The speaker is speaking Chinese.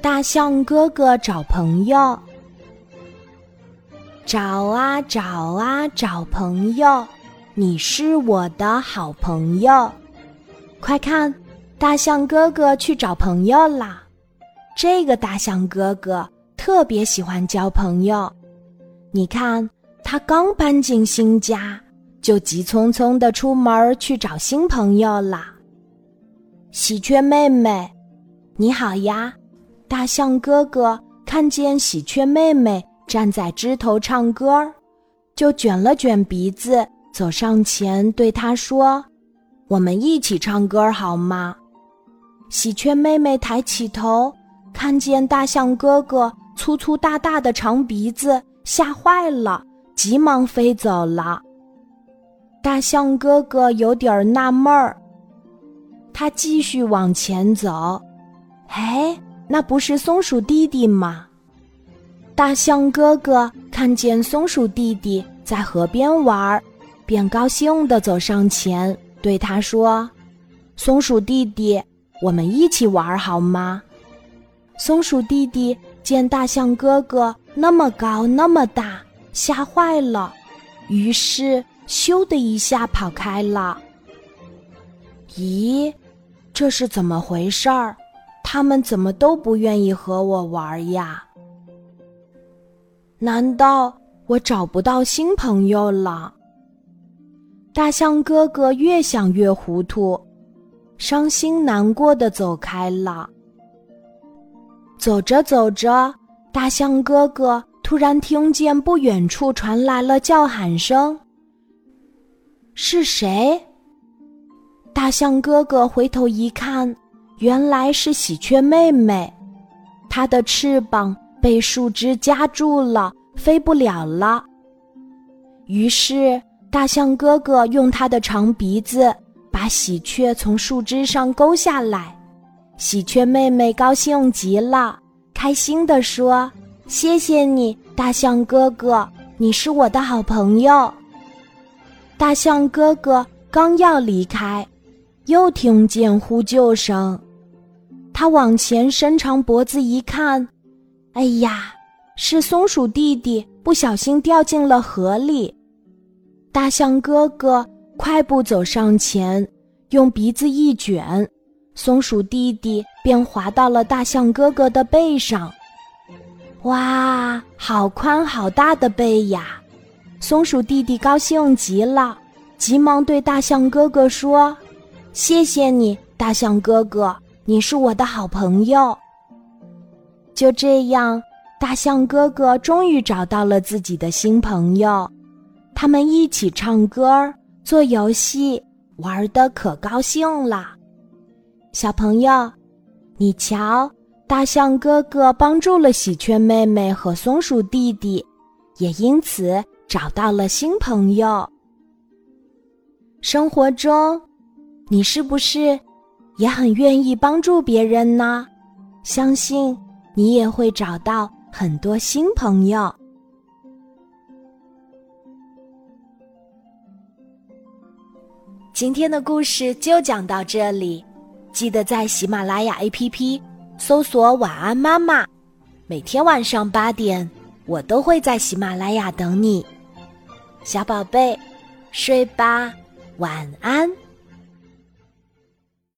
大象哥哥找朋友，找啊找啊找朋友，你是我的好朋友。快看，大象哥哥去找朋友啦！这个大象哥哥特别喜欢交朋友。你看，他刚搬进新家，就急匆匆的出门去找新朋友啦。喜鹊妹妹，你好呀！大象哥哥看见喜鹊妹妹站在枝头唱歌，就卷了卷鼻子，走上前对她说：“我们一起唱歌好吗？”喜鹊妹妹抬起头，看见大象哥哥粗粗大大的长鼻子，吓坏了，急忙飞走了。大象哥哥有点纳闷儿。他继续往前走，哎，那不是松鼠弟弟吗？大象哥哥看见松鼠弟弟在河边玩，便高兴地走上前，对他说：“松鼠弟弟，我们一起玩好吗？”松鼠弟弟见大象哥哥那么高那么大，吓坏了，于是咻的一下跑开了。咦？这是怎么回事儿？他们怎么都不愿意和我玩呀？难道我找不到新朋友了？大象哥哥越想越糊涂，伤心难过的走开了。走着走着，大象哥哥突然听见不远处传来了叫喊声。是谁？大象哥哥回头一看，原来是喜鹊妹妹，它的翅膀被树枝夹住了，飞不了了。于是，大象哥哥用他的长鼻子把喜鹊从树枝上勾下来。喜鹊妹妹高兴极了，开心地说：“谢谢你，大象哥哥，你是我的好朋友。”大象哥哥刚要离开。又听见呼救声，他往前伸长脖子一看，哎呀，是松鼠弟弟不小心掉进了河里。大象哥哥快步走上前，用鼻子一卷，松鼠弟弟便滑到了大象哥哥的背上。哇，好宽好大的背呀！松鼠弟弟高兴极了，急忙对大象哥哥说。谢谢你，大象哥哥，你是我的好朋友。就这样，大象哥哥终于找到了自己的新朋友，他们一起唱歌、做游戏，玩的可高兴了。小朋友，你瞧，大象哥哥帮助了喜鹊妹妹和松鼠弟弟，也因此找到了新朋友。生活中。你是不是也很愿意帮助别人呢？相信你也会找到很多新朋友。今天的故事就讲到这里，记得在喜马拉雅 APP 搜索“晚安妈妈”，每天晚上八点，我都会在喜马拉雅等你，小宝贝，睡吧，晚安。